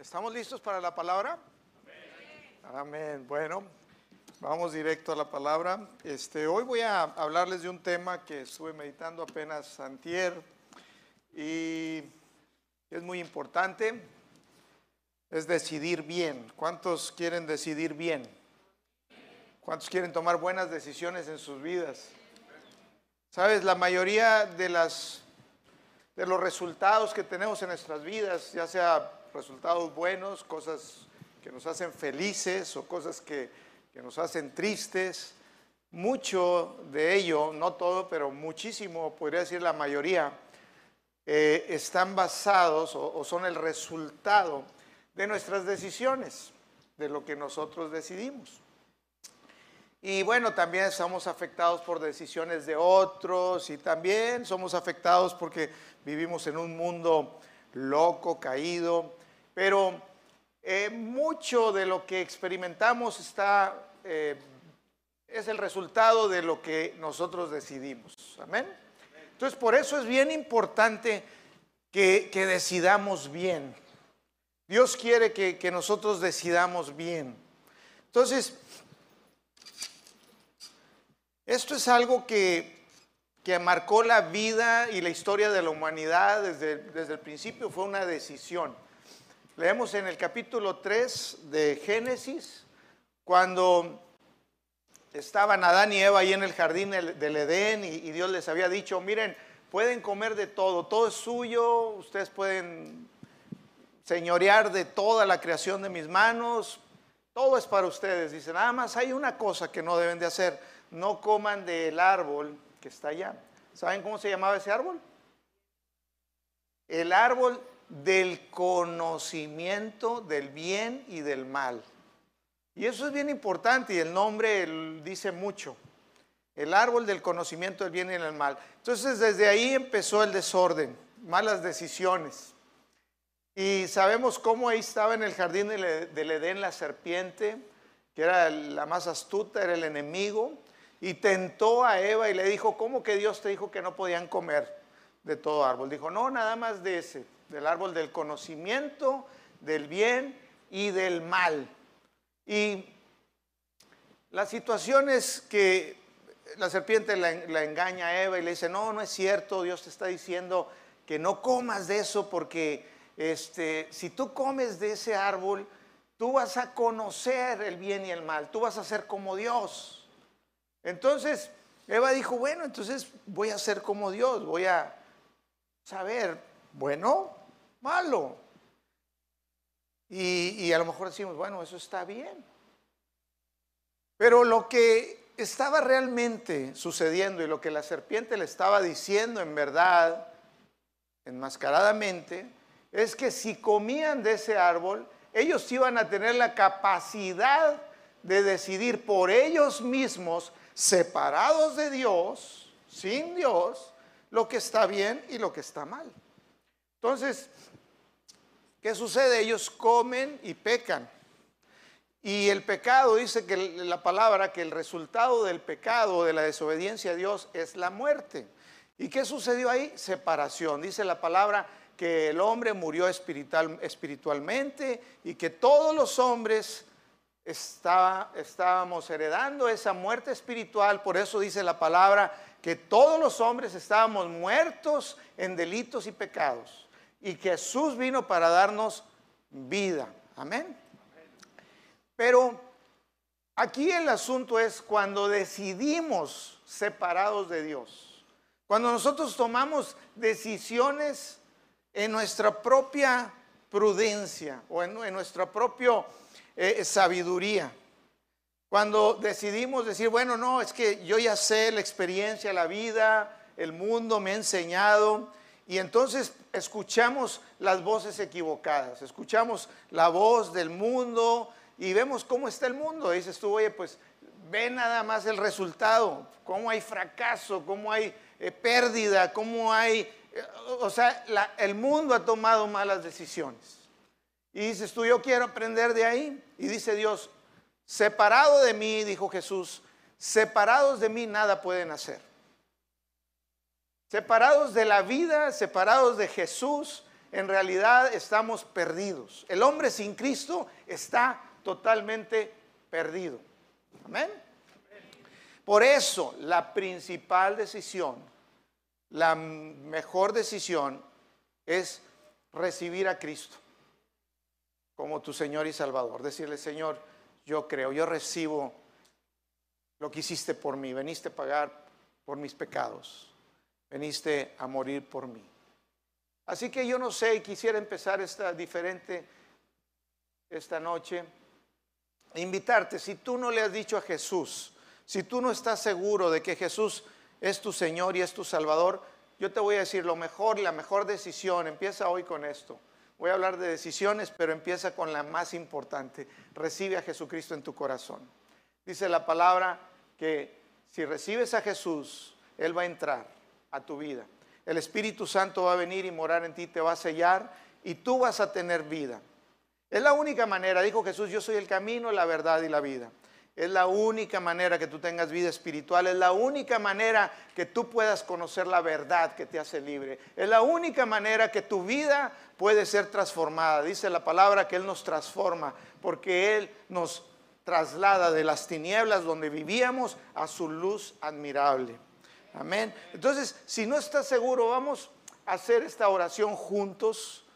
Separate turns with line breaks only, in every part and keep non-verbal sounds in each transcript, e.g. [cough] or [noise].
¿Estamos listos para la palabra? Amén. Bueno, vamos directo a la palabra. Este, hoy voy a hablarles de un tema que estuve meditando apenas antier y es muy importante. Es decidir bien. ¿Cuántos quieren decidir bien? ¿Cuántos quieren tomar buenas decisiones en sus vidas? Sabes, la mayoría de las de los resultados que tenemos en nuestras vidas, ya sea resultados buenos, cosas que nos hacen felices o cosas que, que nos hacen tristes, mucho de ello, no todo, pero muchísimo, podría decir la mayoría, eh, están basados o, o son el resultado de nuestras decisiones, de lo que nosotros decidimos. Y bueno, también estamos afectados por decisiones de otros y también somos afectados porque vivimos en un mundo loco, caído, pero eh, mucho de lo que experimentamos está, eh, es el resultado de lo que nosotros decidimos. Amén. Entonces, por eso es bien importante que, decidamos bien. Dios quiere que, que nosotros decidamos bien. Entonces, esto es algo que, que, marcó la vida y la historia de la humanidad desde, desde, el principio, fue una decisión. Leemos en el capítulo 3 de Génesis, cuando estaban Adán y Eva ahí en el jardín del Edén y, y Dios les había dicho, miren, pueden comer de todo, todo es suyo, ustedes pueden señorear de toda la creación de mis manos, todo es para ustedes. Dice, nada más hay una cosa que no deben de hacer, no coman del árbol que está allá. ¿Saben cómo se llamaba ese árbol? El árbol del conocimiento del bien y del mal. Y eso es bien importante y el nombre dice mucho. El árbol del conocimiento del bien y del mal. Entonces desde ahí empezó el desorden, malas decisiones. Y sabemos cómo ahí estaba en el jardín del Edén la serpiente, que era la más astuta, era el enemigo, y tentó a Eva y le dijo, ¿cómo que Dios te dijo que no podían comer de todo árbol? Dijo, no, nada más de ese, del árbol del conocimiento, del bien y del mal. Y la situación es que la serpiente la, engaña a Eva y le dice, no, no es cierto, Dios te está diciendo que no comas de eso porque este, si tú comes de ese árbol, tú vas a conocer el bien y el mal, tú vas a ser como Dios. Entonces, Eva dijo, bueno, entonces voy a ser como Dios, voy a saber, bueno, malo. Y, a lo mejor decimos, bueno, eso está bien. Pero lo que estaba realmente sucediendo y lo que la serpiente le estaba diciendo en verdad, enmascaradamente, es que si comían de ese árbol, ellos iban a tener la capacidad de decidir por ellos mismos separados de Dios, sin Dios, lo que está bien y lo que está mal. Entonces, ¿qué sucede? Ellos comen y pecan. Y el pecado, dice que la palabra, que el resultado del pecado, de la desobediencia a Dios, es la muerte. ¿Y qué sucedió ahí? Separación. Dice la palabra que el hombre murió espiritual, espiritualmente y que todos los hombres estábamos heredando esa muerte espiritual, por eso dice la palabra que todos los hombres estábamos muertos en delitos y pecados y Jesús vino para darnos vida. Amén. Pero aquí el asunto es cuando decidimos separados de Dios, cuando nosotros tomamos decisiones en nuestra propia prudencia o en, nuestro propio eh, sabiduría. Cuando decidimos decir, bueno, no, es que yo ya sé la experiencia, la vida, el mundo me ha enseñado, y entonces escuchamos las voces equivocadas, escuchamos la voz del mundo y vemos cómo está el mundo. dices tú, oye, pues ve nada más el resultado, cómo hay fracaso, cómo hay eh, pérdida, cómo hay, eh, o sea, el mundo ha tomado malas decisiones. Y dices tú, yo quiero aprender de ahí. Y dice Dios, separado de mí, dijo Jesús, separados de mí nada pueden hacer. Separados de la vida, separados de Jesús, en realidad estamos perdidos. El hombre sin Cristo está totalmente perdido. Amén. Por eso la principal decisión, la mejor decisión es recibir a Cristo como tu Señor y Salvador. Decirle, Señor, yo creo, yo recibo lo que hiciste por mí. Veniste a pagar por mis pecados. Veniste a morir por mí. Así que yo no sé, quisiera empezar esta diferente esta noche. Invitarte, si tú no le has dicho a Jesús, si tú no estás seguro de que Jesús es tu Señor y es tu Salvador, yo te voy a decir lo mejor, la mejor decisión, empieza hoy con esto. Voy a hablar de decisiones, pero empieza con la más importante. Recibe a Jesucristo en tu corazón. Dice la palabra que si recibes a Jesús, Él va a entrar a tu vida. El Espíritu Santo va a venir y morar en ti, te va a sellar y tú vas a tener vida. Es la única manera, dijo Jesús, yo soy el camino, la verdad y la vida. Es la única manera que tú tengas vida espiritual. Es la única manera que tú puedas conocer la verdad que te hace libre. Es la única manera que tu vida puede ser transformada. Dice la palabra que Él nos transforma porque Él nos traslada de las tinieblas donde vivíamos a su luz admirable. Amén. Entonces, si no estás seguro, vamos a hacer esta oración juntos.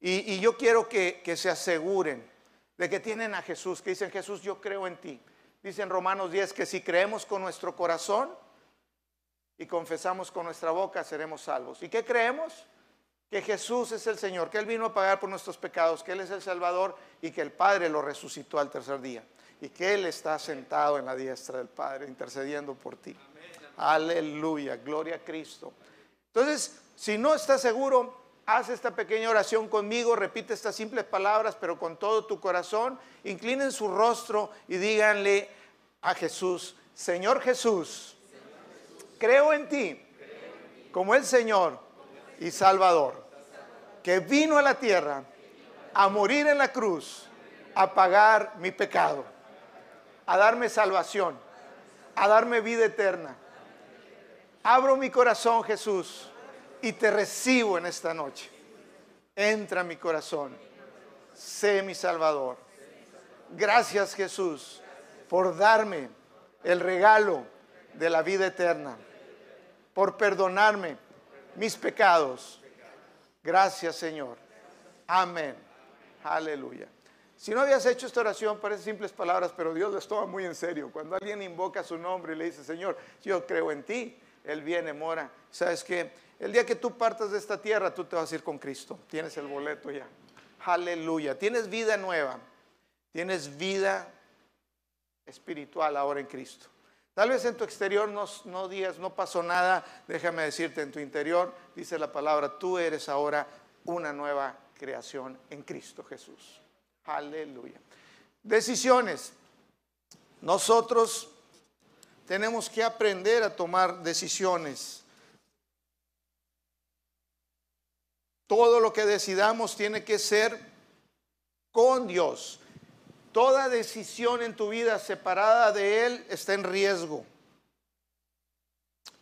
Y, yo quiero que, que se aseguren de que tienen a Jesús, que dicen, Jesús, yo creo en ti. Dice en Romanos 10 que si creemos con nuestro corazón y confesamos con nuestra boca, seremos salvos. ¿Y qué creemos? Que Jesús es el Señor, que Él vino a pagar por nuestros pecados, que Él es el Salvador y que el Padre lo resucitó al tercer día. Y que Él está sentado en la diestra del Padre, intercediendo por ti. Aleluya, gloria a Cristo. Entonces, si no estás seguro, haz esta pequeña oración conmigo, repite estas simples palabras, pero con todo tu corazón. Inclinen su rostro y díganle a Jesús, Señor Jesús, creo en ti como el Señor y Salvador, que vino a la tierra a morir en la cruz, a pagar mi pecado, a darme salvación, a darme vida eterna. Abro mi corazón, Jesús y te recibo en esta noche. Entra a mi corazón. Sé mi Salvador. Gracias Jesús por darme el regalo de la vida eterna, por perdonarme mis pecados. Gracias Señor. Amén. Aleluya. Si no habías hecho esta oración, parece simples palabras, pero Dios las toma muy en serio. Cuando alguien invoca su nombre y le dice, Señor, yo creo en ti, Él viene, mora. ¿Sabes qué? El día que tú partas de esta tierra, tú te vas a ir con Cristo. Tienes el boleto ya. Aleluya. Tienes vida nueva. Tienes vida espiritual ahora en Cristo. Tal vez en tu exterior no, no digas, no pasó nada. Déjame decirte, en tu interior dice la palabra, tú eres ahora una nueva creación en Cristo Jesús. Aleluya. Decisiones. Nosotros tenemos que aprender a tomar decisiones. Todo lo que decidamos tiene que ser con Dios. Toda decisión en tu vida separada de Él está en riesgo.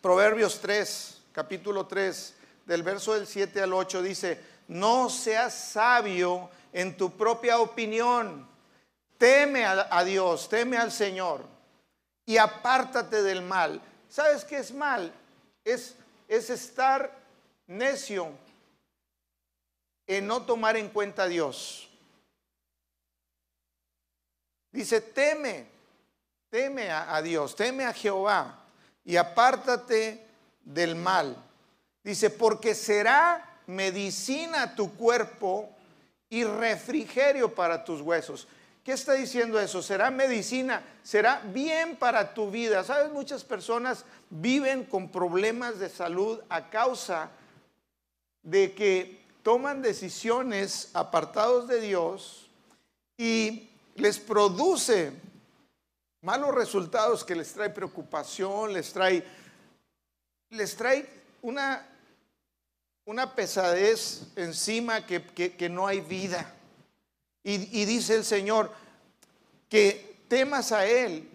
Proverbios 3, capítulo 3, del verso del 7 al 8 dice, no seas sabio en tu propia opinión, teme a, Dios, teme al Señor y apártate del mal. ¿Sabes qué es mal? Es, es estar necio en no tomar en cuenta a Dios. Dice, teme, teme a, Dios, teme a Jehová y apártate del mal. Dice, porque será medicina a tu cuerpo y refrigerio para tus huesos. ¿Qué está diciendo eso? Será medicina, será bien para tu vida. Sabes, muchas personas viven con problemas de salud a causa de que toman decisiones apartados de Dios y les produce malos resultados que les trae preocupación, les trae, les trae una, una pesadez encima que, no hay vida. Y, dice el Señor que temas a Él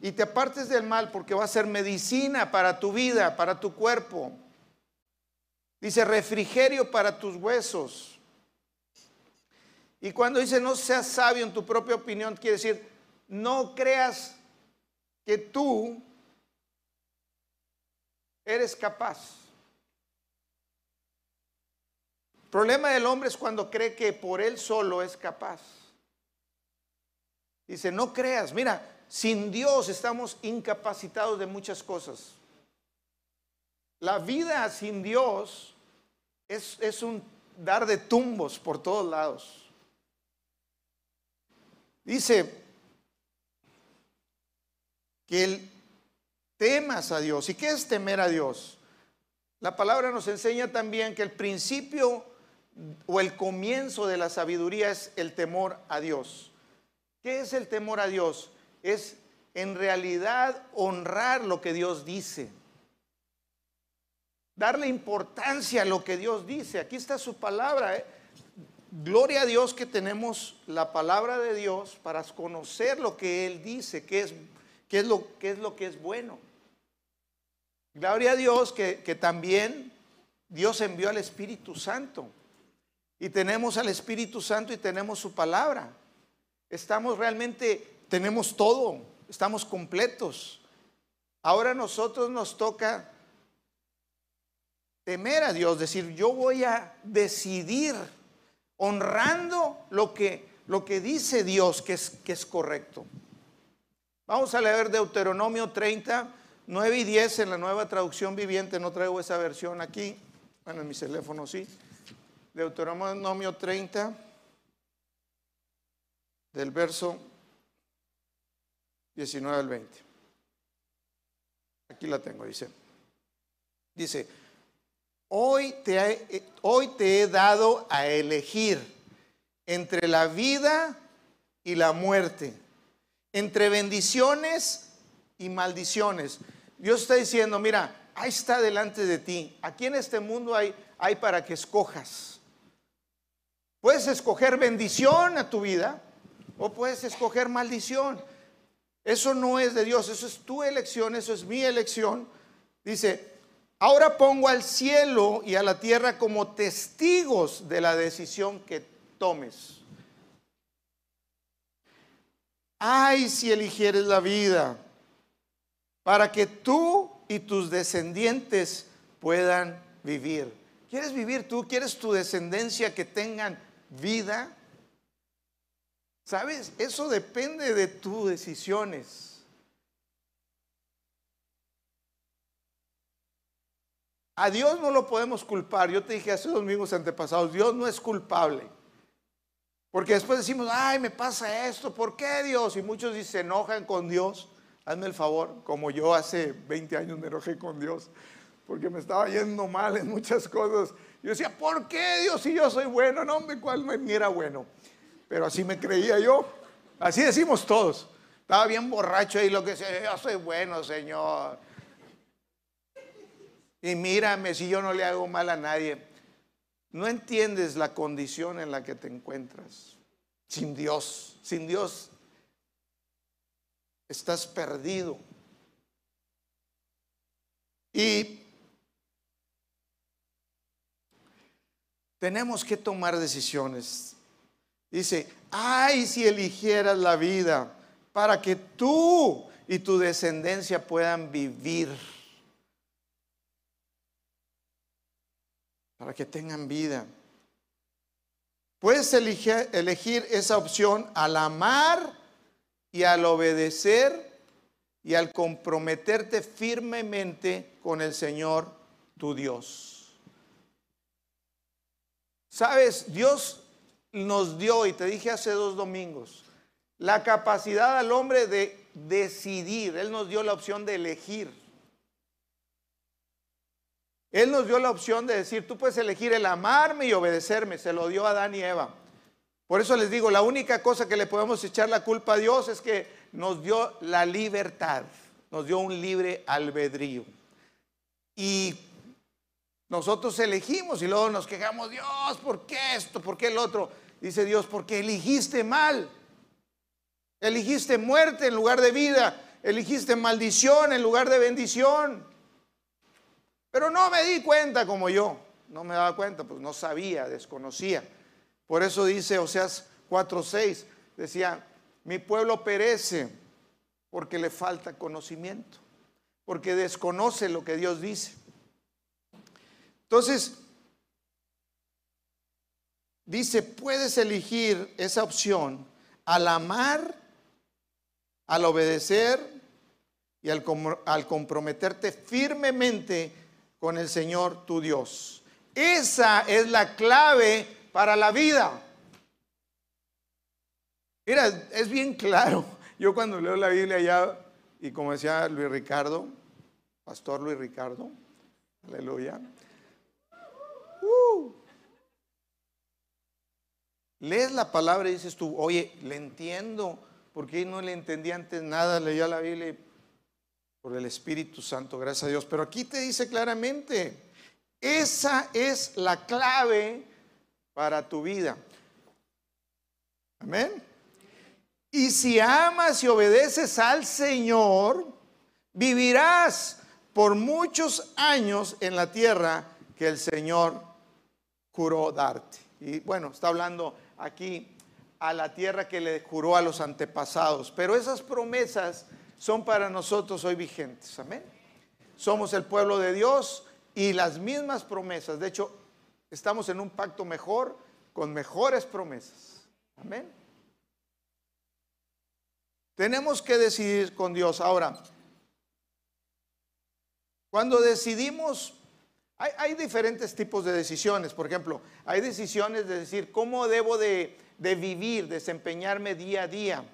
y te apartes del mal porque va a ser medicina para tu vida, para tu cuerpo. Dice refrigerio para tus huesos. Y cuando dice no seas sabio en tu propia opinión, quiere decir no creas que tú eres capaz. El problema del hombre es cuando cree que por él solo es capaz. Dice, no creas, mira, sin Dios estamos incapacitados de muchas cosas. La vida sin Dios es, es un dar de tumbos por todos lados. Dice que el temas a Dios. ¿Y qué es temer a Dios? La palabra nos enseña también que el principio o el comienzo de la sabiduría es el temor a Dios. ¿Qué es el temor a Dios? Es en realidad honrar lo que Dios dice. Darle importancia a lo que Dios dice. Aquí está su palabra. ¿eh? Gloria a Dios que tenemos la palabra de Dios para conocer lo que Él dice, qué es, qué es, lo, qué es lo que es bueno. Gloria a Dios que, que también Dios envió al Espíritu Santo. Y tenemos al Espíritu Santo y tenemos su palabra. Estamos realmente, tenemos todo, estamos completos. Ahora a nosotros nos toca temer a Dios, decir, yo voy a decidir honrando lo que, lo que dice Dios que es, que es correcto. Vamos a leer Deuteronomio 30, 9 y 10 en la nueva traducción viviente, no traigo esa versión aquí, bueno, en mi teléfono sí. Deuteronomio 30, del verso 19 al 20. Aquí la tengo, dice. Dice, hoy te, he dado a elegir entre la vida y la muerte, entre bendiciones y maldiciones. Dios está diciendo, mira, ahí está delante de ti. Aquí en este mundo hay para que escojas. Puedes escoger bendición a tu vida o puedes escoger maldición. Eso no es de Dios, eso es tu elección, eso es mi elección. Dice, ahora pongo al cielo y a la tierra como testigos de la decisión que tomes. Ay, si eligieres la vida para que tú y tus descendientes puedan vivir. ¿Quieres vivir tú? ¿Quieres tu descendencia que tengan vida? ¿Sabes? Eso depende de tus decisiones. A Dios no lo podemos culpar. Yo te dije hace domingos antepasados, Dios no es culpable. Porque después decimos, ay, me pasa esto, ¿por qué Dios? Y muchos se enojan con Dios hazme el favor, como yo hace 20 años me enojé con Dios, porque me estaba yendo mal en muchas cosas. Yo decía, ¿por qué Dios si yo soy bueno? No, hombre, ¿cuál me era bueno? Pero así me creía yo. Así decimos todos. Estaba bien borracho ahí lo que sea, yo soy bueno, Señor. Y mírame si yo no le hago mal a nadie. No entiendes la condición en la que te encuentras. Sin Dios, sin Dios estás perdido. Y tenemos que tomar decisiones. Dice, ay si eligieras la vida para que tú y tu descendencia puedan vivir. Para que tengan vida. Puedes elegir, esa opción al amar y al obedecer y al comprometerte firmemente con el Señor tu Dios. Sabes, Dios nos dio, y te dije hace dos domingos, la capacidad al hombre de decidir. Él nos dio la opción de elegir. Él nos dio la opción de decir, tú puedes elegir el amarme y obedecerme. Se lo dio a Adán y Eva. Por eso les digo, la única cosa que le podemos echar la culpa a Dios es que nos dio la libertad, nos dio un libre albedrío. Y nosotros elegimos y luego nos quejamos, Dios, ¿por qué esto? ¿Por qué el otro? Dice Dios, porque eligiste mal. Eligiste muerte en lugar de vida. Eligiste maldición en lugar de bendición. Pero no me di cuenta como yo. no me daba cuenta, pues no sabía, desconocía. Por eso dice Oseas 4:6, decía, mi pueblo perece porque le falta conocimiento, porque desconoce lo que Dios dice. Entonces, dice, puedes elegir esa opción al amar, al obedecer y al, al comprometerte firmemente con el Señor tu Dios. Esa es la clave para la vida. Mira, es bien claro. Yo cuando leo la Biblia ya, y como decía Luis Ricardo, Pastor Luis Ricardo, aleluya. Uh, lees la palabra y dices tú, oye, le entiendo, porque no le entendí antes nada, leía la Biblia por el Espíritu Santo, gracias a Dios. Pero aquí te dice claramente, esa es la clave para tu vida. Amén. Y si amas y obedeces al Señor, vivirás por muchos años en la tierra que el Señor juró darte. Y bueno, está hablando aquí a la tierra que le juró a los antepasados. Pero esas promesas son para nosotros hoy vigentes. Amén. Somos el pueblo de Dios y las mismas promesas. De hecho, estamos en un pacto mejor con mejores promesas. Amén. Tenemos que decidir con Dios. Ahora, cuando decidimos, hay, diferentes tipos de decisiones. Por ejemplo, hay decisiones de decir, ¿cómo debo de, vivir, desempeñarme día a día?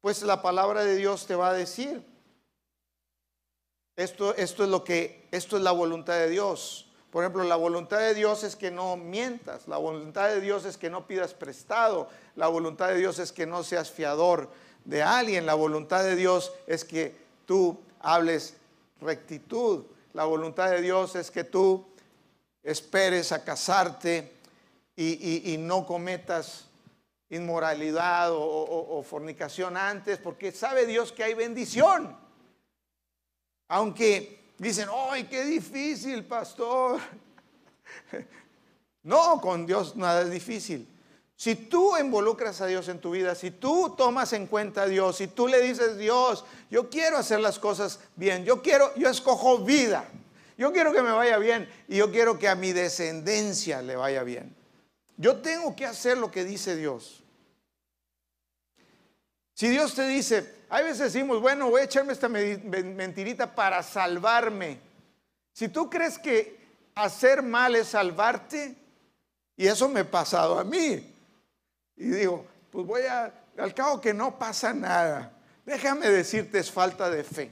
Pues la palabra de Dios te va a decir. Esto, esto es lo que, esto es la voluntad de Dios. Por ejemplo, la voluntad de Dios es que no mientas, la voluntad de Dios es que no pidas prestado, la voluntad de Dios es que no seas fiador, de alguien. La voluntad de Dios es que tú hables rectitud. La voluntad de Dios es que tú esperes a casarte y, no cometas inmoralidad o, fornicación antes, porque sabe Dios que hay bendición. Aunque dicen, ¡ay, qué difícil, pastor! [laughs] No, con Dios nada es difícil. Si tú involucras a Dios en tu vida, si tú tomas en cuenta a Dios, si tú le dices, Dios, yo quiero hacer las cosas bien, yo quiero, yo escojo vida, yo quiero que me vaya bien y yo quiero que a mi descendencia le vaya bien. Yo tengo que hacer lo que dice Dios. Si Dios te dice, hay veces decimos, bueno, voy a echarme esta mentirita para salvarme. Si tú crees que hacer mal es salvarte, y eso me ha pasado a mí, y digo, pues voy a, al cabo que no pasa nada. Déjame decirte, es falta de fe.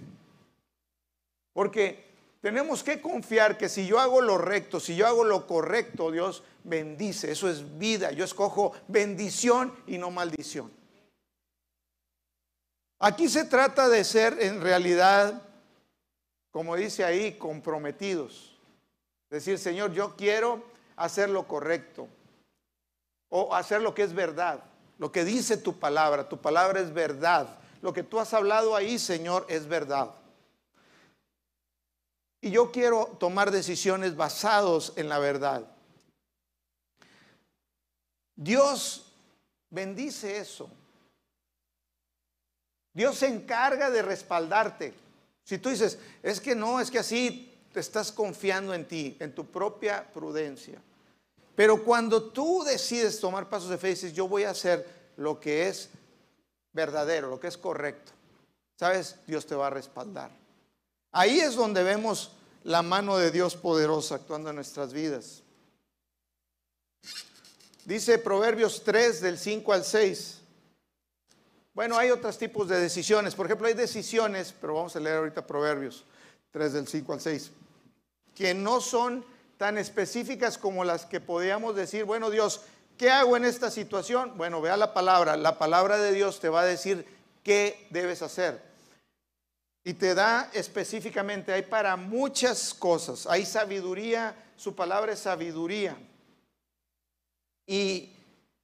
Porque tenemos que confiar que si yo hago lo recto, si yo hago lo correcto, Dios bendice. Eso es vida. Yo escojo bendición y no maldición. Aquí se trata de ser en realidad, como dice ahí, comprometidos. Decir, Señor, yo quiero hacer lo correcto o hacer lo que es verdad, lo que dice tu palabra, tu palabra es verdad, lo que tú has hablado ahí, Señor, es verdad. Y yo quiero tomar decisiones basados en la verdad. Dios bendice eso. Dios se encarga de respaldarte. Si tú dices, es que no, es que así te estás confiando en ti, en tu propia prudencia. Pero cuando tú decides tomar pasos de fe dices, yo voy a hacer lo que es verdadero, lo que es correcto, ¿sabes? Dios te va a respaldar. Ahí es donde vemos la mano de Dios poderosa actuando en nuestras vidas. Dice Proverbios 3 del 5 al 6. Bueno, hay otros tipos de decisiones. Por ejemplo, hay decisiones, pero vamos a leer ahorita Proverbios 3 del 5 al 6, que no son tan específicas como las que podíamos decir, bueno Dios, ¿qué hago en esta situación? Bueno, vea la palabra, la palabra de Dios te va a decir qué debes hacer. Y te da específicamente, hay para muchas cosas, hay sabiduría, su palabra es sabiduría. Y,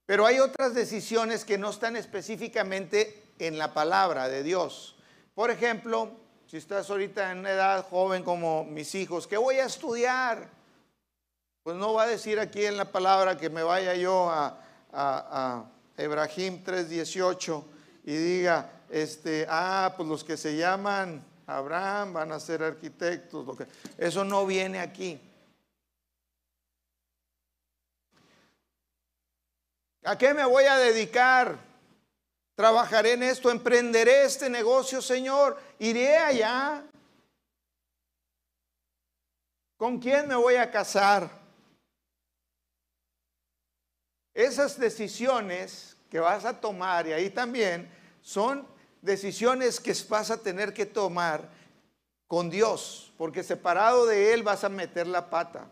pero hay otras decisiones que no están específicamente en la palabra de Dios. Por ejemplo, si estás ahorita en una edad joven como mis hijos, ¿qué voy a estudiar? Pues no va a decir aquí en la palabra que me vaya yo a, a, a Ebrahim 3.18 y diga, este, ah, pues los que se llaman Abraham van a ser arquitectos. Lo que, eso no viene aquí. ¿A qué me voy a dedicar? Trabajaré en esto, emprenderé este negocio, Señor. Iré allá. ¿Con quién me voy a casar? Esas decisiones que vas a tomar, y ahí también, son decisiones que vas a tener que tomar con Dios, porque separado de Él vas a meter la pata.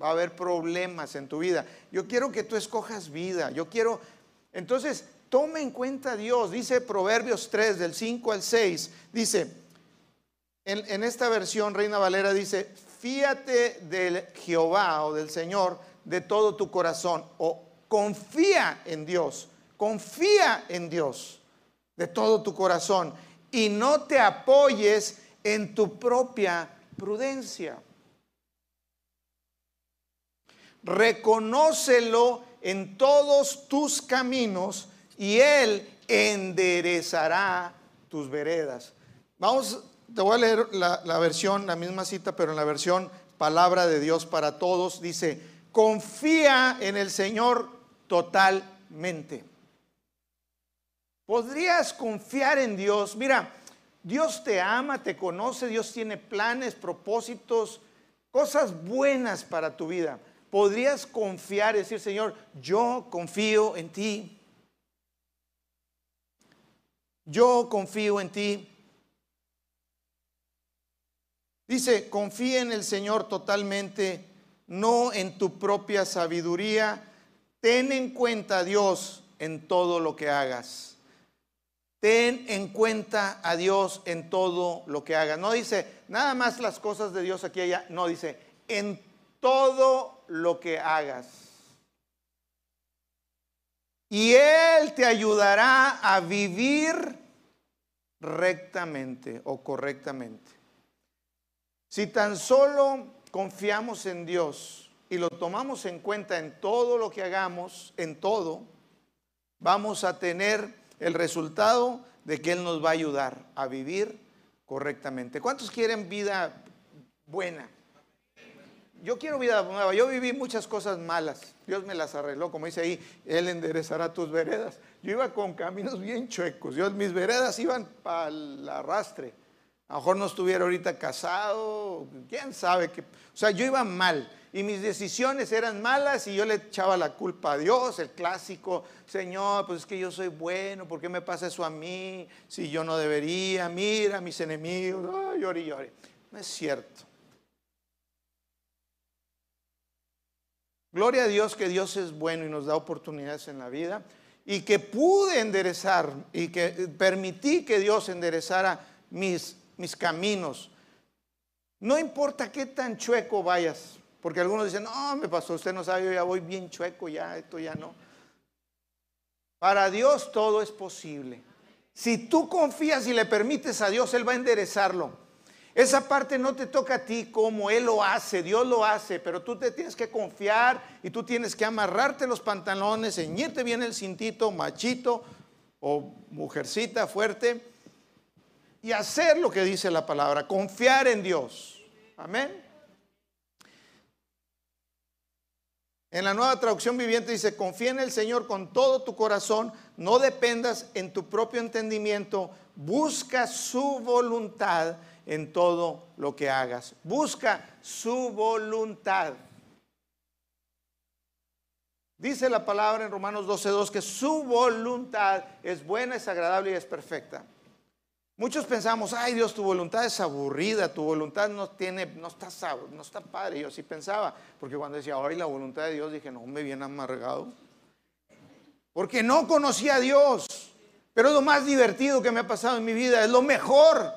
Va a haber problemas en tu vida. Yo quiero que tú escojas vida. Yo quiero... Entonces, tome en cuenta a Dios. Dice Proverbios 3, del 5 al 6. Dice, en esta versión, Reina Valera dice, fíate del Jehová o del Señor de todo tu corazón. O confía en Dios. Confía en Dios de todo tu corazón. Y no te apoyes en tu propia prudencia reconócelo en todos tus caminos y Él enderezará tus veredas. Vamos, te voy a leer la, versión, la misma cita, pero en la versión Palabra de Dios para todos. Dice, confía en el Señor totalmente. ¿Podrías confiar en Dios? Mira, Dios te ama, te conoce, Dios tiene planes, propósitos, cosas buenas para tu vida podrías confiar y decir, Señor, yo confío en ti. Yo confío en ti. Dice, confía en el Señor totalmente, no en tu propia sabiduría. Ten en cuenta a Dios en todo lo que hagas. Ten en cuenta a Dios en todo lo que hagas. No dice nada más las cosas de Dios aquí y allá. No, dice en todo lo que hagas. Y Él te ayudará a vivir rectamente o correctamente. Si tan solo confiamos en Dios y lo tomamos en cuenta en todo lo que hagamos, en todo, vamos a tener el resultado de que Él nos va a ayudar a vivir correctamente. ¿Cuántos quieren vida buena? yo quiero vida nueva. Yo viví muchas cosas malas. Dios me las arregló, como dice ahí, Él enderezará tus veredas. Yo iba con caminos bien chuecos. Yo, mis veredas iban para el arrastre. A lo mejor no estuviera ahorita casado, quién sabe qué. O sea, yo iba mal y mis decisiones eran malas y yo le echaba la culpa a Dios, el clásico, Señor, pues es que yo soy bueno, ¿por qué me pasa eso a mí? Si yo no debería, mira mis enemigos, ay, llori, llori. No es cierto. Gloria a Dios que Dios es bueno y nos da oportunidades en la vida y que pude enderezar y que permití que Dios enderezara mis, mis caminos. No importa qué tan chueco vayas, porque algunos dicen, no, me pasó, usted no sabe, yo ya voy bien chueco, ya, esto ya no. Para Dios todo es posible. Si tú confías y le permites a Dios, Él va a enderezarlo. Esa parte no te toca a ti como Él lo hace, Dios lo hace, pero tú te tienes que confiar y tú tienes que amarrarte los pantalones, ceñirte bien el cintito, machito o mujercita fuerte y hacer lo que dice la palabra, confiar en Dios. Amén. En la nueva traducción viviente dice, confía en el Señor con todo tu corazón, no dependas en tu propio entendimiento, busca su voluntad en todo lo que hagas. Busca su voluntad. Dice la palabra en Romanos 12.2 que su voluntad es buena, es agradable y es perfecta. Muchos pensamos, ay Dios, tu voluntad es aburrida, tu voluntad no tiene, no está, no está padre. Yo sí pensaba, porque cuando decía, ay, la voluntad de Dios, dije, no, me viene amargado. Porque no conocía a Dios. Pero es lo más divertido que me ha pasado en mi vida, es lo mejor.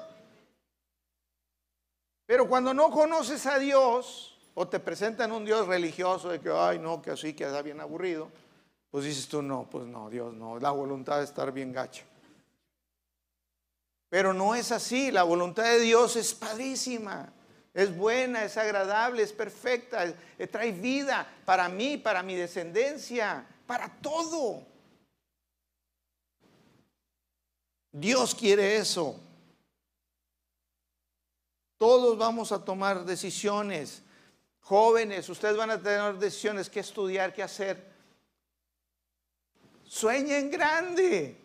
Pero cuando no conoces a Dios o te presentan un Dios religioso de que, ay, no, que así, que está bien aburrido, pues dices tú, no, pues no, Dios no, la voluntad de estar bien gacha. Pero no es así, la voluntad de Dios es padrísima. Es buena, es agradable, es perfecta, eh, trae vida para mí, para mi descendencia, para todo. Dios quiere eso. Todos vamos a tomar decisiones. Jóvenes, ustedes van a tener decisiones, qué estudiar, qué hacer. Sueñen grande.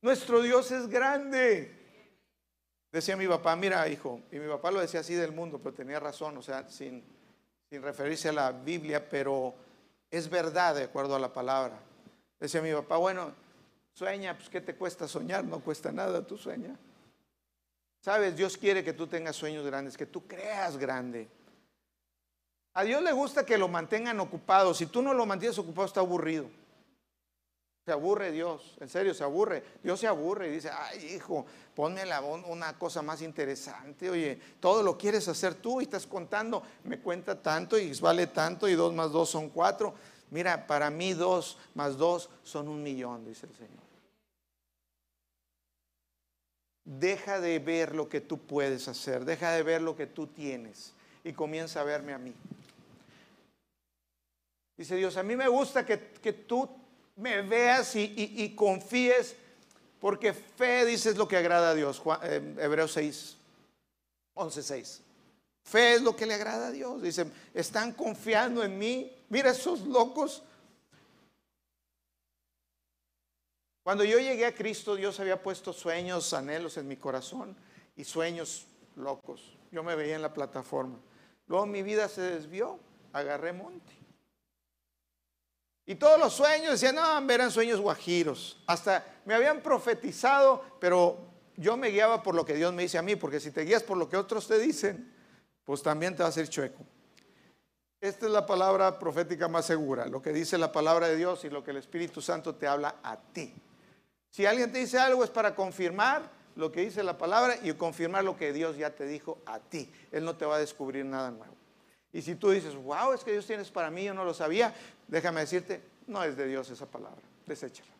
Nuestro Dios es grande. Decía mi papá, mira hijo, y mi papá lo decía así del mundo, pero tenía razón, o sea, sin, sin referirse a la Biblia, pero es verdad de acuerdo a la palabra. Decía mi papá, bueno, sueña, pues ¿qué te cuesta soñar? No cuesta nada, tú sueña. Sabes, Dios quiere que tú tengas sueños grandes, que tú creas grande. A Dios le gusta que lo mantengan ocupado. Si tú no lo mantienes ocupado, está aburrido. Se aburre Dios, en serio, se aburre. Dios se aburre y dice, ay hijo, ponme la, una cosa más interesante. Oye, todo lo quieres hacer tú y estás contando, me cuenta tanto y vale tanto y dos más dos son cuatro. Mira, para mí dos más dos son un millón, dice el Señor. Deja de ver lo que tú puedes hacer, deja de ver lo que tú tienes y comienza a verme a mí. Dice Dios, a mí me gusta que, tú me veas y, confíes, porque fe, dice, es lo que agrada a Dios. Eh, Hebreos 6, 11, 6. Fe es lo que le agrada a Dios. Dice, están confiando en mí. Mira esos locos Cuando yo llegué a Cristo, Dios había puesto sueños, anhelos en mi corazón y sueños locos. Yo me veía en la plataforma. Luego mi vida se desvió, agarré monte. Y todos los sueños decían, no, eran sueños guajiros. Hasta me habían profetizado, pero yo me guiaba por lo que Dios me dice a mí, porque si te guías por lo que otros te dicen, pues también te va a hacer chueco. Esta es la palabra profética más segura, lo que dice la palabra de Dios y lo que el Espíritu Santo te habla a ti. Si alguien te dice algo es para confirmar lo que dice la palabra y confirmar lo que Dios ya te dijo a ti. Él no te va a descubrir nada nuevo. Y si tú dices, wow, es que Dios tienes para mí, yo no lo sabía, déjame decirte, no es de Dios esa palabra, deséchala.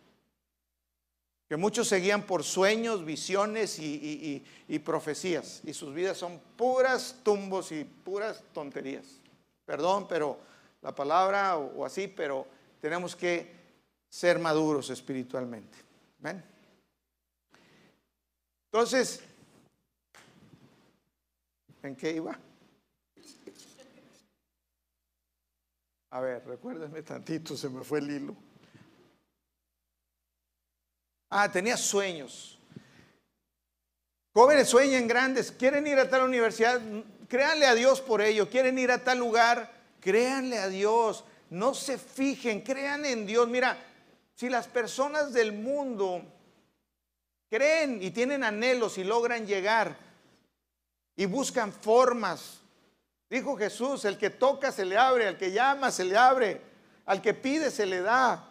Que muchos seguían por sueños, visiones y, profecías, y sus vidas son puras tumbos y puras tonterías. Perdón, pero la palabra o así, pero tenemos que ser maduros espiritualmente. ¿Ven? Entonces, ¿en qué iba? A ver, recuérdenme tantito, se me fue el hilo. Ah, tenía sueños. Jóvenes sueñan grandes, quieren ir a tal universidad, créanle a Dios por ello, quieren ir a tal lugar, créanle a Dios, no se fijen, crean en Dios. Mira, si las personas del mundo creen y tienen anhelos y logran llegar y buscan formas, dijo Jesús, el que toca se le abre, al que llama se le abre, al que pide se le da.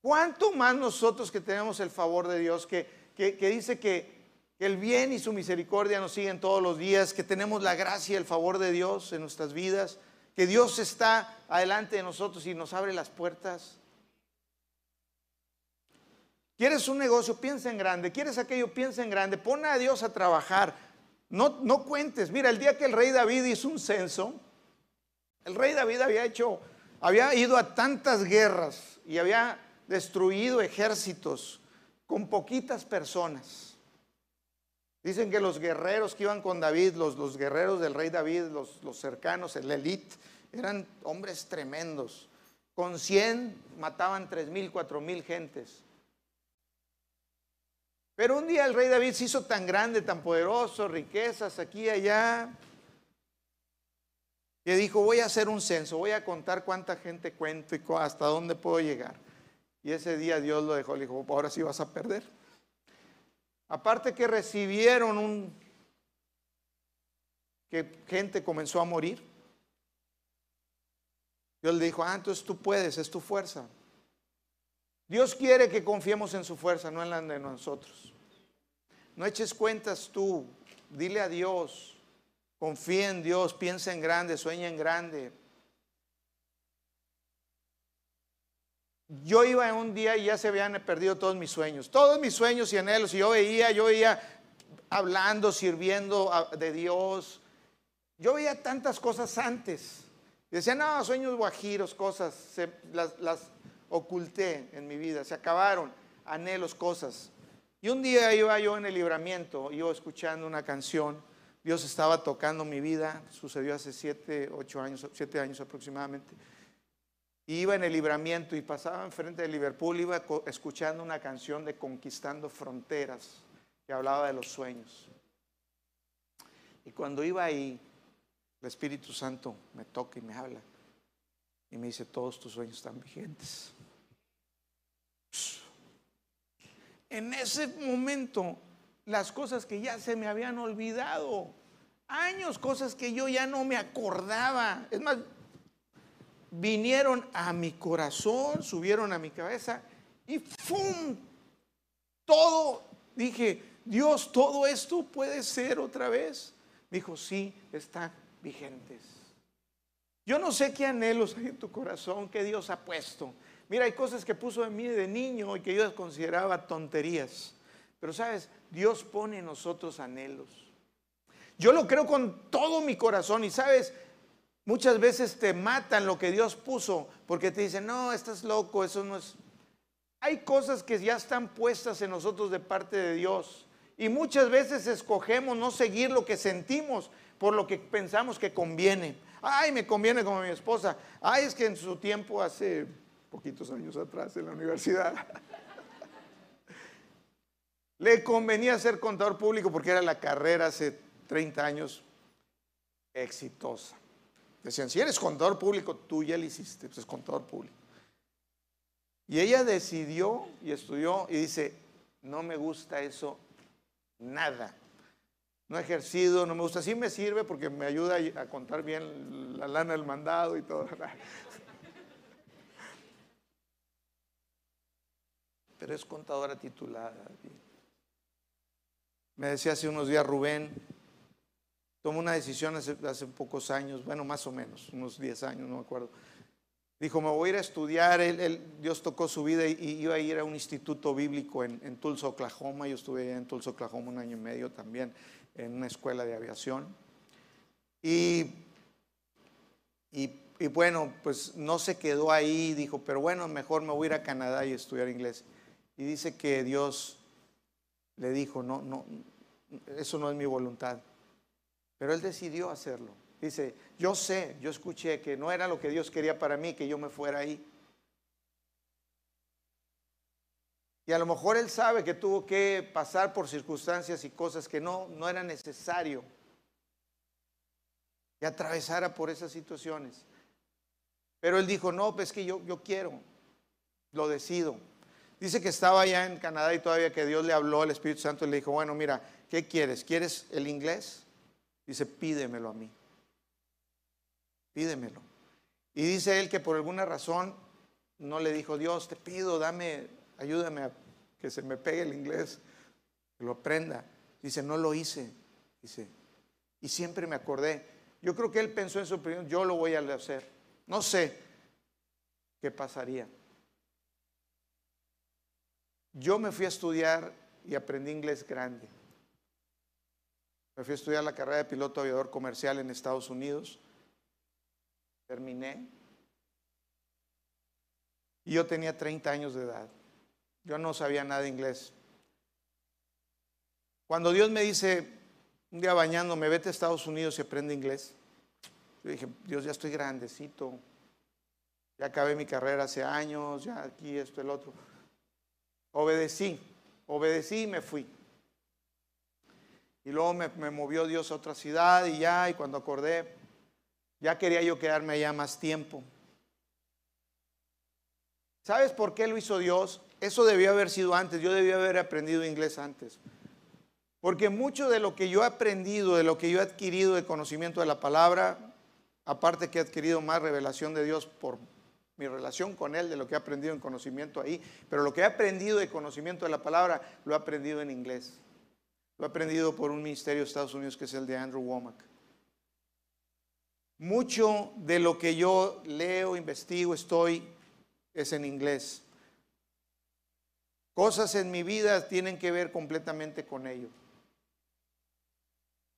¿Cuánto más nosotros que tenemos el favor de Dios, que, dice que, que el bien y su misericordia nos siguen todos los días, que tenemos la gracia y el favor de Dios en nuestras vidas? que Dios está adelante de nosotros y nos abre las puertas. ¿Quieres un negocio? Piensa en grande. ¿Quieres aquello? Piensa en grande. Pon a Dios a trabajar. No, no cuentes. Mira, el día que el rey David hizo un censo, el rey David había hecho, había ido a tantas guerras y había destruido ejércitos con poquitas personas. Dicen que los guerreros que iban con David, los, guerreros del rey David, los, los cercanos, el elite, eran hombres tremendos. Con 100 mataban tres mil, cuatro mil gentes. Pero un día el rey David se hizo tan grande, tan poderoso, riquezas aquí y allá, que dijo, voy a hacer un censo, voy a contar cuánta gente cuento y hasta dónde puedo llegar. Y ese día Dios lo dejó, le dijo, ahora sí vas a perder. Aparte que recibieron un... que gente comenzó a morir. Dios le dijo, ah, entonces tú puedes, es tu fuerza. Dios quiere que confiemos en su fuerza, no en la de nosotros. No eches cuentas tú, dile a Dios, confía en Dios, piensa en grande, sueña en grande. yo iba un día y ya se habían perdido todos mis sueños, todos mis sueños y anhelos, y yo veía, yo veía hablando, sirviendo de Dios. Yo veía tantas cosas antes. Decía, no, sueños guajiros, cosas, las, las oculté en mi vida, se acabaron, anhelos, cosas. Y un día iba yo en el libramiento, iba escuchando una canción, Dios estaba tocando mi vida, sucedió hace siete, ocho años, siete años aproximadamente. iba en el libramiento y pasaba enfrente de Liverpool, iba escuchando una canción de Conquistando Fronteras, que hablaba de los sueños. Y cuando iba ahí, el Espíritu Santo me toca y me habla y me dice, todos tus sueños están vigentes. En ese momento, las cosas que ya se me habían olvidado, años, cosas que yo ya no me acordaba. Es más, vinieron a mi corazón, subieron a mi cabeza y ¡fum! Todo, dije, Dios, todo esto puede ser otra vez. Dijo, sí, está vigentes. Yo no sé qué anhelos hay en tu corazón que Dios ha puesto. Mira, hay cosas que puso en mí de niño y que yo consideraba tonterías. Pero sabes, Dios pone en nosotros anhelos. Yo lo creo con todo mi corazón y sabes, muchas veces te matan lo que Dios puso porque te dicen, no, estás loco, eso no es... Hay cosas que ya están puestas en nosotros de parte de Dios. Y muchas veces escogemos no seguir lo que sentimos, por lo que pensamos que conviene. Ay, me conviene como mi esposa. Ay, es que en su tiempo, hace poquitos años atrás en la universidad, [laughs] le convenía ser contador público porque era la carrera hace 30 años exitosa. Decían, si eres contador público, tú ya lo hiciste, pues es contador público. Y ella decidió y estudió y dice, no me gusta eso nada no he ejercido, no me gusta. Sí me sirve porque me ayuda a contar bien la lana del mandado y todo. [laughs] Pero es contadora titulada. Me decía hace unos días Rubén, tomó una decisión hace, pocos años, bueno, más o menos, unos 10 años, no me acuerdo. Dijo, me voy a ir a estudiar, Dios tocó su vida y, iba a ir a un instituto bíblico en, Tulsa, Oklahoma. Yo estuve en Tulsa, Oklahoma un año y medio también en una escuela de aviación. Y, y, bueno, pues no se quedó ahí, dijo, pero bueno, mejor me voy a ir a Canadá y estudiar inglés. Y dice que Dios le dijo, no, no, eso no es mi voluntad. Pero él decidió hacerlo. Dice, yo sé, yo escuché que no era lo que Dios quería para mí, que yo me fuera ahí. Y a lo mejor él sabe que tuvo que pasar por circunstancias y cosas que no, no era necesario. Y atravesara por esas situaciones. Pero él dijo, no, pues que yo, yo quiero, lo decido. Dice que estaba allá en Canadá y todavía que Dios le habló al Espíritu Santo y le dijo, bueno, mira, ¿qué quieres? ¿Quieres el inglés? Dice, pídemelo a mí. Pídemelo. Y dice él que por alguna razón no le dijo, Dios, te pido, dame ayúdame a que se me pegue el inglés, que lo aprenda. Dice, no lo hice. Dice, y siempre me acordé. Yo creo que él pensó en su opinión, yo lo voy a hacer. No sé qué pasaría. Yo me fui a estudiar y aprendí inglés grande. Me fui a estudiar la carrera de piloto aviador comercial en Estados Unidos. Terminé. Y yo tenía 30 años de edad. Yo no sabía nada de inglés. Cuando Dios me dice, un día bañándome, vete a Estados Unidos y aprende inglés, yo dije, Dios, ya estoy grandecito, ya acabé mi carrera hace años, ya aquí, esto, el otro. Obedecí, obedecí y me fui. Y luego me, movió Dios a otra ciudad y ya, y cuando acordé, ya quería yo quedarme allá más tiempo. ¿Sabes por qué lo hizo Dios? Eso debió haber sido antes, yo debía haber aprendido inglés antes. Porque mucho de lo que yo he aprendido, de lo que yo he adquirido de conocimiento de la palabra, aparte que he adquirido más revelación de Dios por mi relación con Él, de lo que he aprendido en conocimiento ahí, pero lo que he aprendido de conocimiento de la palabra, lo he aprendido en inglés. Lo he aprendido por un ministerio de Estados Unidos que es el de Andrew Womack. Mucho de lo que yo leo, investigo, estoy, es en inglés. Cosas en mi vida tienen que ver completamente con ello.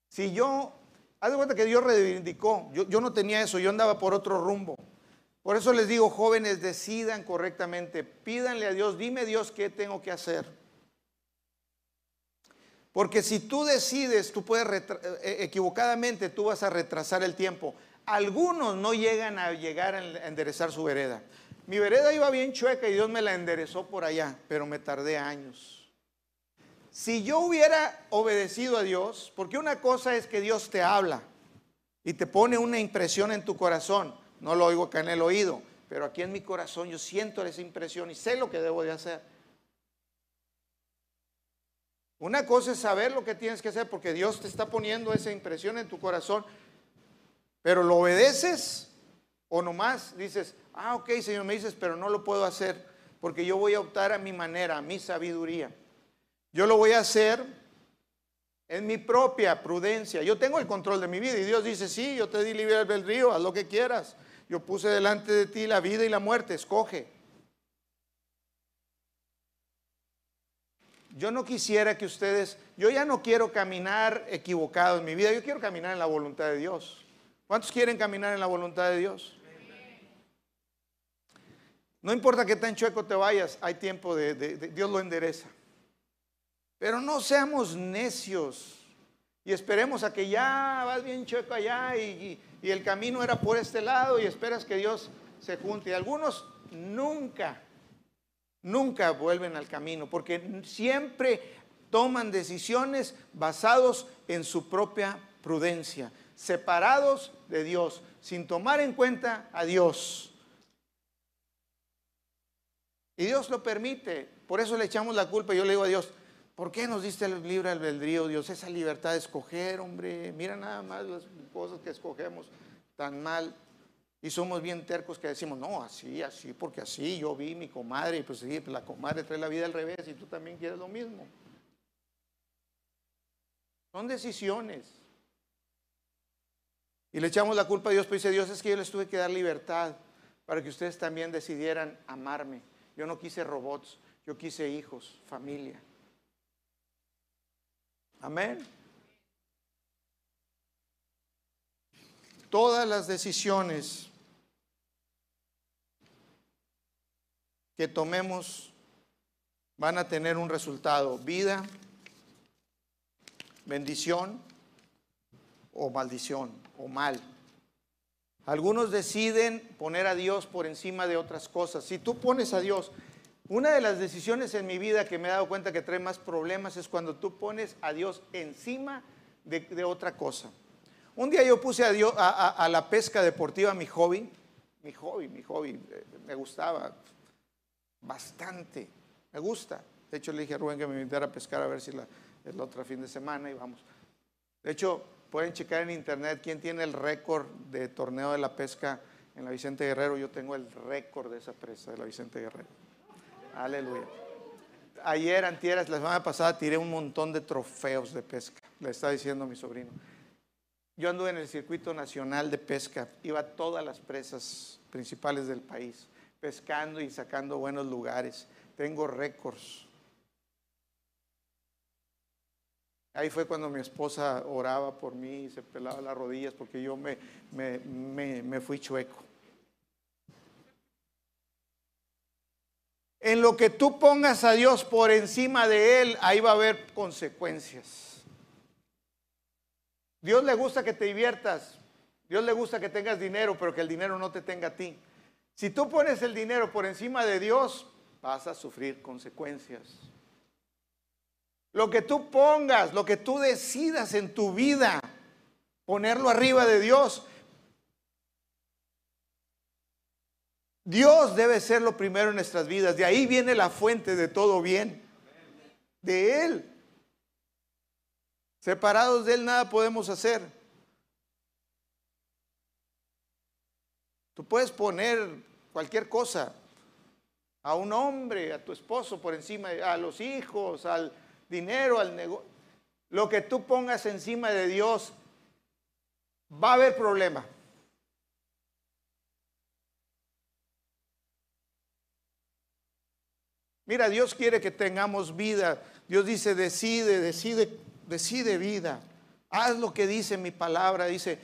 Si yo, haz de cuenta que Dios reivindicó, yo, yo no tenía eso, yo andaba por otro rumbo. Por eso les digo, jóvenes, decidan correctamente, pídanle a Dios, dime Dios qué tengo que hacer. Porque si tú decides, tú puedes, eh, equivocadamente, tú vas a retrasar el tiempo. Algunos no llegan a llegar a enderezar su vereda. Mi vereda iba bien chueca y Dios me la enderezó por allá, pero me tardé años. Si yo hubiera obedecido a Dios, porque una cosa es que Dios te habla y te pone una impresión en tu corazón, no lo oigo acá en el oído, pero aquí en mi corazón yo siento esa impresión y sé lo que debo de hacer. Una cosa es saber lo que tienes que hacer porque Dios te está poniendo esa impresión en tu corazón, pero lo obedeces o nomás dices, ah, ok, Señor, me dices, pero no lo puedo hacer porque yo voy a optar a mi manera, a mi sabiduría. Yo lo voy a hacer en mi propia prudencia. Yo tengo el control de mi vida y Dios dice, sí, yo te di libre albedrío, haz lo que quieras. Yo puse delante de ti la vida y la muerte, escoge. Yo no quisiera que ustedes, yo ya no quiero caminar equivocado en mi vida, yo quiero caminar en la voluntad de Dios. ¿Cuántos quieren caminar en la voluntad de Dios? No importa qué tan chueco te vayas, hay tiempo de, Dios lo endereza. Pero no seamos necios y esperemos a que ya vas bien chueco allá y, y el camino era por este lado y esperas que Dios se junte. Y algunos nunca, nunca vuelven al camino porque siempre toman decisiones basados en su propia prudencia, separados de Dios, sin tomar en cuenta a Dios. Y Dios lo permite. Por eso le echamos la culpa. Yo le digo a Dios, ¿por qué nos diste el libre albedrío, Dios? Esa libertad de escoger, hombre. Mira nada más las cosas que escogemos tan mal. Y somos bien tercos que decimos, no, así, así, porque así yo vi mi comadre y pues sí, pues, la comadre trae la vida al revés y tú también quieres lo mismo. Son decisiones. Y le echamos la culpa a Dios, pues dice Dios, es que yo les tuve que dar libertad para que ustedes también decidieran amarme. Yo no quise robots, yo quise hijos, familia. Amén. Todas las decisiones que tomemos van a tener un resultado, vida, bendición o maldición o mal. Algunos deciden poner a Dios por encima de otras cosas. Si tú pones a Dios, una de las decisiones en mi vida que me he dado cuenta que trae más problemas es cuando tú pones a Dios encima de, otra cosa. Un día yo puse a, Dios, a, la pesca deportiva mi hobby, mi hobby, mi hobby, eh, me gustaba bastante, me gusta. De hecho le dije a Rubén que me invitara a pescar a ver si la, el fin de semana y vamos. De hecho, Pueden checar en internet quién tiene el récord de torneo de la pesca en la Vicente Guerrero. Yo tengo el récord de esa presa de la Vicente Guerrero. Aleluya. Ayer, antieras, la semana pasada tiré un montón de trofeos de pesca. Le está diciendo mi sobrino. Yo anduve en el circuito nacional de pesca. Iba a todas las presas principales del país, pescando y sacando buenos lugares. Tengo récords. Ahí fue cuando mi esposa oraba por mí y se pelaba las rodillas porque yo me, me, fui chueco. En lo que tú pongas a Dios por encima de Él, ahí va a haber consecuencias. Dios le gusta que te diviertas, Dios le gusta que tengas dinero, pero que el dinero no te tenga a ti. Si tú pones el dinero por encima de Dios, vas a sufrir consecuencias. Lo que tú pongas, lo que tú decidas en tu vida, ponerlo arriba de Dios. Dios debe ser lo primero en nuestras vidas. De ahí viene la fuente de todo bien. De Él. Separados de Él nada podemos hacer. Tú puedes poner cualquier cosa a un hombre, a tu esposo por encima, a los hijos, al, dinero, al negocio, lo que tú pongas encima de Dios, va a haber problema. Mira, Dios quiere que tengamos vida. Dios dice, decide, decide, decide vida. Haz lo que dice mi palabra. Dice,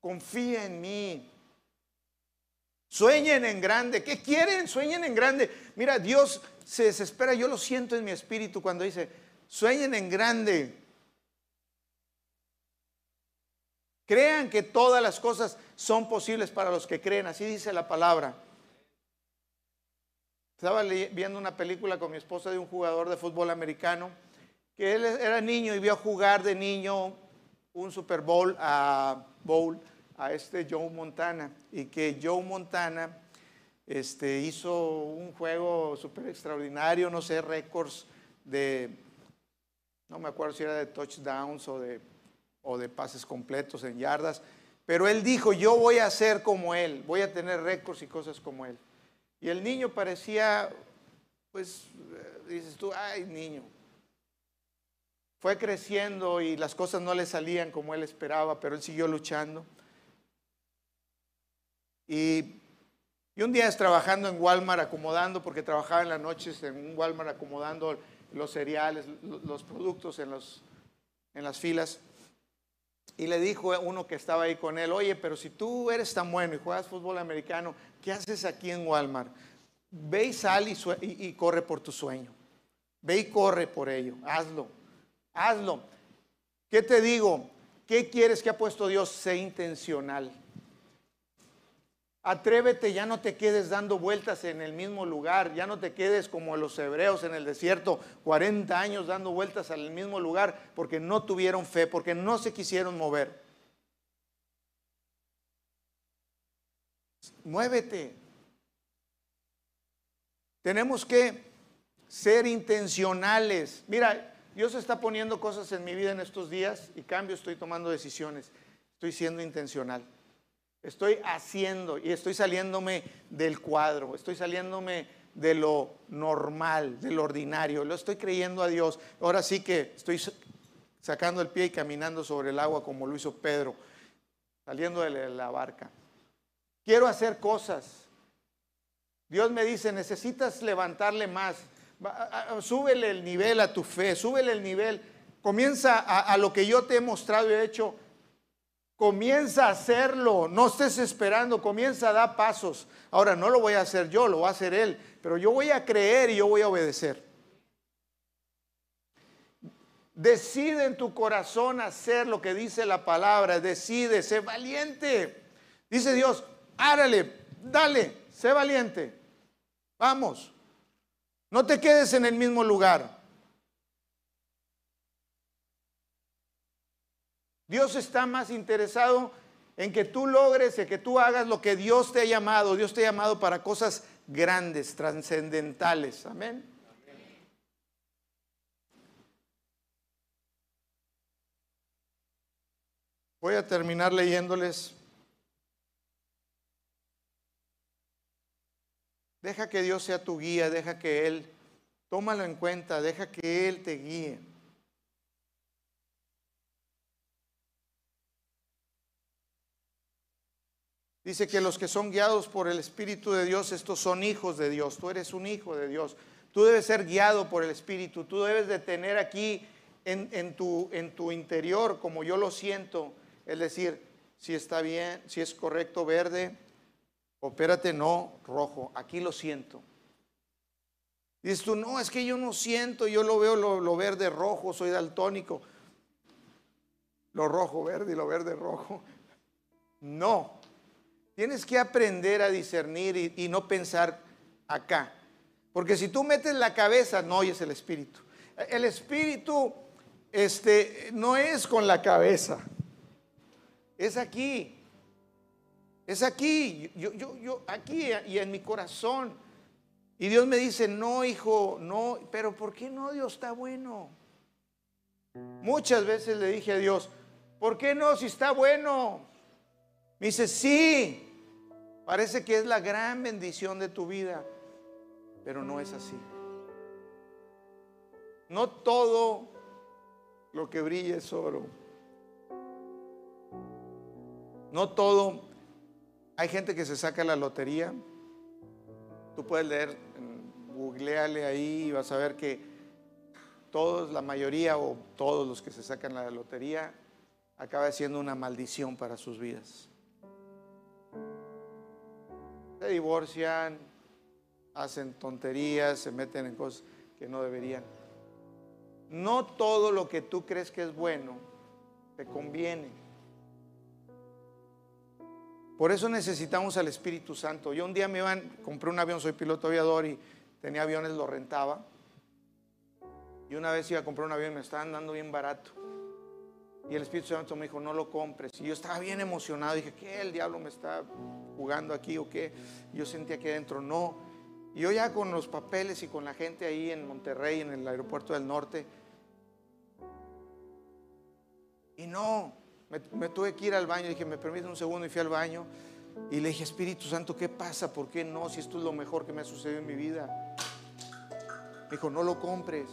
confía en mí. Sueñen en grande. ¿Qué quieren? Sueñen en grande. Mira, Dios se desespera. Yo lo siento en mi espíritu cuando dice, sueñen en grande. Crean que todas las cosas son posibles para los que creen. Así dice la palabra. Estaba viendo una película con mi esposa de un jugador de fútbol americano, que él era niño y vio jugar de niño un Super Bowl a Bowl a este Joe Montana y que Joe Montana este, hizo un juego súper extraordinario, no sé, récords de, no me acuerdo si era de touchdowns o de, o de pases completos en yardas, pero él dijo, yo voy a ser como él, voy a tener récords y cosas como él. Y el niño parecía, pues, eh, dices tú, ay niño. Fue creciendo y las cosas no le salían como él esperaba, pero él siguió luchando. Y, un día es trabajando en Walmart acomodando, porque trabajaba en las noches en un Walmart acomodando los cereales, los productos en, los, en las filas. Y le dijo uno que estaba ahí con él, oye, pero si tú eres tan bueno y juegas fútbol americano, ¿qué haces aquí en Walmart? Ve y sal y, y, corre por tu sueño. Ve y corre por ello. Hazlo. Hazlo. ¿Qué te digo? ¿Qué quieres que ha puesto Dios? Sé intencional. Atrévete, ya no te quedes dando vueltas en el mismo lugar, ya no te quedes como los hebreos en el desierto, 40 años dando vueltas al mismo lugar porque no tuvieron fe, porque no se quisieron mover. Muévete. Tenemos que ser intencionales. Mira, Dios está poniendo cosas en mi vida en estos días y cambio, estoy tomando decisiones. Estoy siendo intencional. Estoy haciendo y estoy saliéndome del cuadro, estoy saliéndome de lo normal, del ordinario. Lo estoy creyendo a Dios. Ahora sí que estoy sacando el pie y caminando sobre el agua como lo hizo Pedro, saliendo de la barca. Quiero hacer cosas. Dios me dice, necesitas levantarle más. Súbele el nivel a tu fe, súbele el nivel. Comienza a, a lo que yo te he mostrado y he hecho Comienza a hacerlo, no estés esperando, comienza a dar pasos. Ahora no lo voy a hacer yo, lo va a hacer Él, pero yo voy a creer y yo voy a obedecer. Decide en tu corazón hacer lo que dice la palabra, decide, sé valiente. Dice Dios, árale, dale, sé valiente. Vamos, no te quedes en el mismo lugar. Dios está más interesado en que tú logres, en que tú hagas lo que Dios te ha llamado. Dios te ha llamado para cosas grandes, trascendentales. Amén. Voy a terminar leyéndoles. Deja que Dios sea tu guía, deja que Él, tómalo en cuenta, deja que Él te guíe. Dice que los que son guiados por el Espíritu de Dios, estos son hijos de Dios. Tú eres un hijo de Dios. Tú debes ser guiado por el Espíritu. Tú debes de tener aquí en, tu, en tu interior, como yo lo siento, es decir, si está bien, si es correcto verde, opérate no rojo. Aquí lo siento. Dices tú, no, es que yo no siento, yo lo veo lo, lo verde rojo, soy daltónico. Lo rojo verde y lo verde rojo. No, Tienes que aprender a discernir y, no pensar acá. Porque si tú metes la cabeza, no oyes el espíritu. El espíritu este, no es con la cabeza, es aquí. Es aquí, yo, yo, yo, aquí y en mi corazón. Y Dios me dice, no, hijo, no, pero ¿por qué no? Dios está bueno. Muchas veces le dije a Dios, ¿por qué no? Si está bueno. Me dice, sí, Parece que es la gran bendición de tu vida, pero no es así. No todo lo que brilla es oro. No todo. Hay gente que se saca la lotería. Tú puedes leer, googleale ahí y vas a ver que todos, la mayoría o todos los que se sacan la lotería acaba siendo una maldición para sus vidas. Se divorcian, hacen tonterías, se meten en cosas que no deberían. No todo lo que tú crees que es bueno te conviene. Por eso necesitamos al Espíritu Santo. Yo un día me iban, compré un avión, soy piloto aviador y tenía aviones, lo rentaba. Y una vez iba a comprar un avión, me estaban dando bien barato. Y el Espíritu Santo me dijo, no lo compres. Y yo estaba bien emocionado. Dije, ¿qué? ¿El diablo me está jugando aquí o qué? yo sentía que adentro no. Y yo ya con los papeles y con la gente ahí en Monterrey, en el aeropuerto del norte. Y no, me, tuve que ir al baño. Dije, me permite un segundo y fui al baño. Y le dije, Espíritu Santo, ¿qué pasa? ¿Por qué no? Si esto es lo mejor que me ha sucedido en mi vida. Me dijo, no lo compres.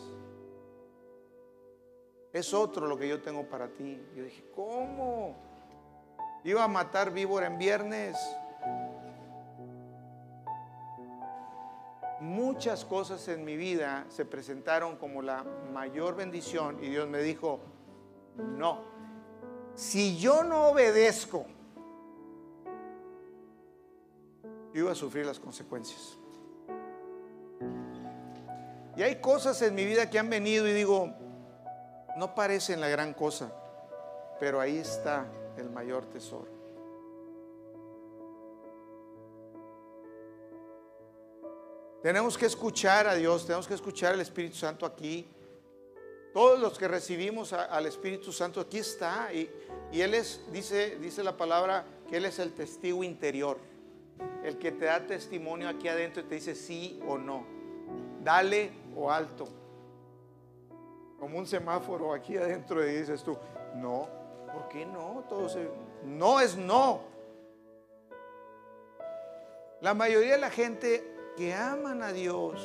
Es otro lo que yo tengo para ti. Yo dije, ¿cómo? Iba a matar víbora en viernes. Muchas cosas en mi vida se presentaron como la mayor bendición y Dios me dijo, no, si yo no obedezco, yo iba a sufrir las consecuencias. Y hay cosas en mi vida que han venido y digo, no parecen la gran cosa, pero ahí está el mayor tesoro. Tenemos que escuchar a Dios, tenemos que escuchar al Espíritu Santo aquí. Todos los que recibimos al Espíritu Santo aquí está y, y, Él es, dice, dice la palabra, que Él es el testigo interior, el que te da testimonio aquí adentro y te dice sí o no, dale o alto como un semáforo aquí adentro y dices tú, no, ¿por qué no? Todo no es no. La mayoría de la gente que aman a Dios,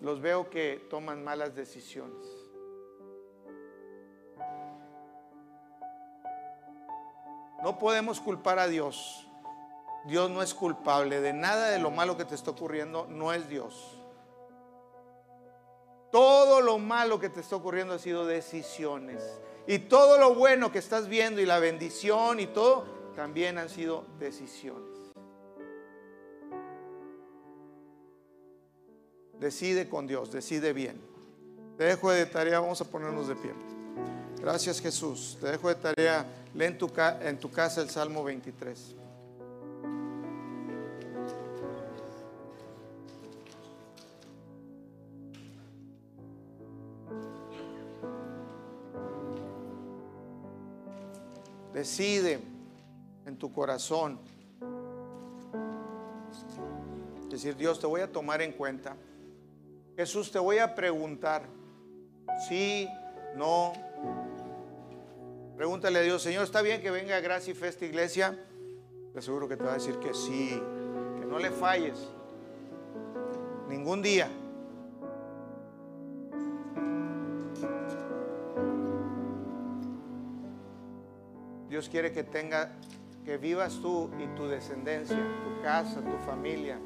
los veo que toman malas decisiones. No podemos culpar a Dios. Dios no es culpable de nada de lo malo que te está ocurriendo, no es Dios. Todo lo malo que te está ocurriendo ha sido decisiones. Y todo lo bueno que estás viendo y la bendición y todo también han sido decisiones. Decide con Dios, decide bien. Te dejo de tarea, vamos a ponernos de pie. Gracias Jesús. Te dejo de tarea, lee en tu, en tu casa el Salmo 23. Decide en tu corazón. Decir, Dios, te voy a tomar en cuenta. Jesús, te voy a preguntar. Sí, no. Pregúntale a Dios, Señor, ¿está bien que venga Gracia y Fe esta iglesia? Te aseguro que te va a decir que sí, que no le falles. Ningún día. Dios quiere que tenga, que vivas tú y tu descendencia, tu casa, tu familia.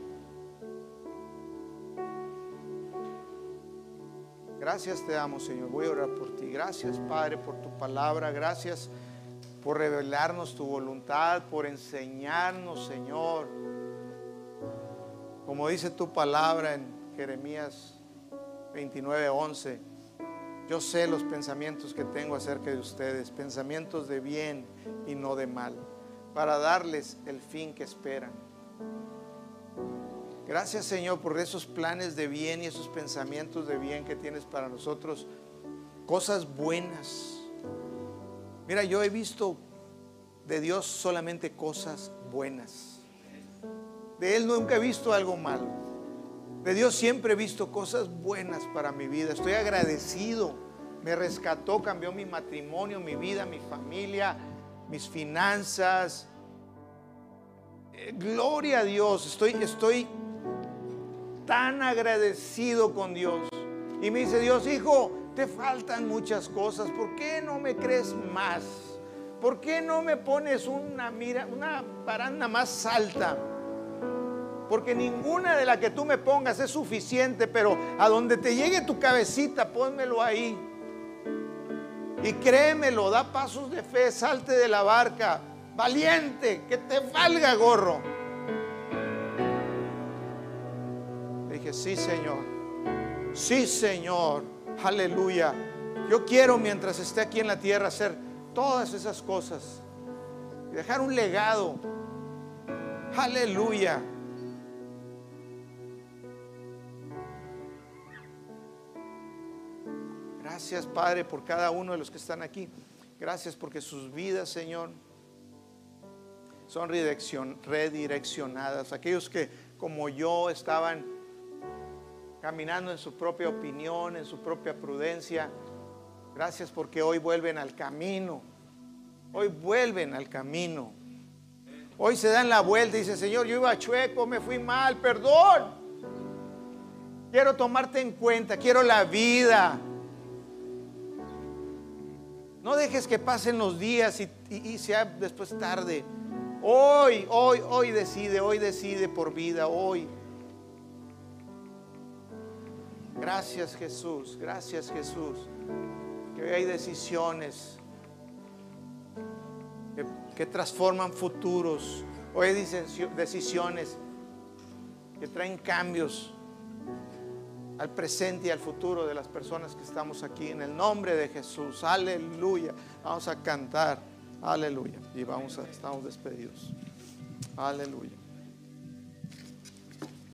Gracias te damos, Señor. Voy a orar por ti. Gracias, Padre, por tu palabra. Gracias por revelarnos tu voluntad, por enseñarnos, Señor. Como dice tu palabra en Jeremías 29, 11 yo sé los pensamientos que tengo acerca de ustedes, pensamientos de bien y no de mal, para darles el fin que esperan. Gracias Señor por esos planes de bien y esos pensamientos de bien que tienes para nosotros, cosas buenas. Mira, yo he visto de Dios solamente cosas buenas. De Él nunca he visto algo malo. De Dios siempre he visto cosas buenas para mi vida. Estoy agradecido. Me rescató, cambió mi matrimonio, mi vida, mi familia, mis finanzas. Eh, gloria a Dios. Estoy, estoy tan agradecido con Dios. Y me dice Dios, hijo, te faltan muchas cosas. ¿Por qué no me crees más? ¿Por qué no me pones una mira, una baranda más alta? porque ninguna de las que tú me pongas es suficiente, pero a donde te llegue tu cabecita, pónmelo ahí. Y créemelo, da pasos de fe, salte de la barca, valiente, que te valga gorro. Sí, Señor. Sí, Señor. Aleluya. Yo quiero mientras esté aquí en la tierra hacer todas esas cosas. Y dejar un legado. Aleluya. Gracias, Padre, por cada uno de los que están aquí. Gracias porque sus vidas, Señor, son redireccionadas. Aquellos que, como yo, estaban caminando en su propia opinión, en su propia prudencia. Gracias porque hoy vuelven al camino. Hoy vuelven al camino. Hoy se dan la vuelta y dicen, Señor, yo iba chueco, me fui mal, perdón. Quiero tomarte en cuenta, quiero la vida. No dejes que pasen los días y, sea después tarde. Hoy, hoy, hoy decide, hoy decide por vida, hoy. Gracias Jesús, gracias Jesús. Que hoy hay decisiones que, transforman futuros. Hoy hay decisiones que traen cambios al presente y al futuro de las personas que estamos aquí. En el nombre de Jesús. Aleluya. Vamos a cantar. Aleluya. Y vamos a, estamos despedidos. Aleluya.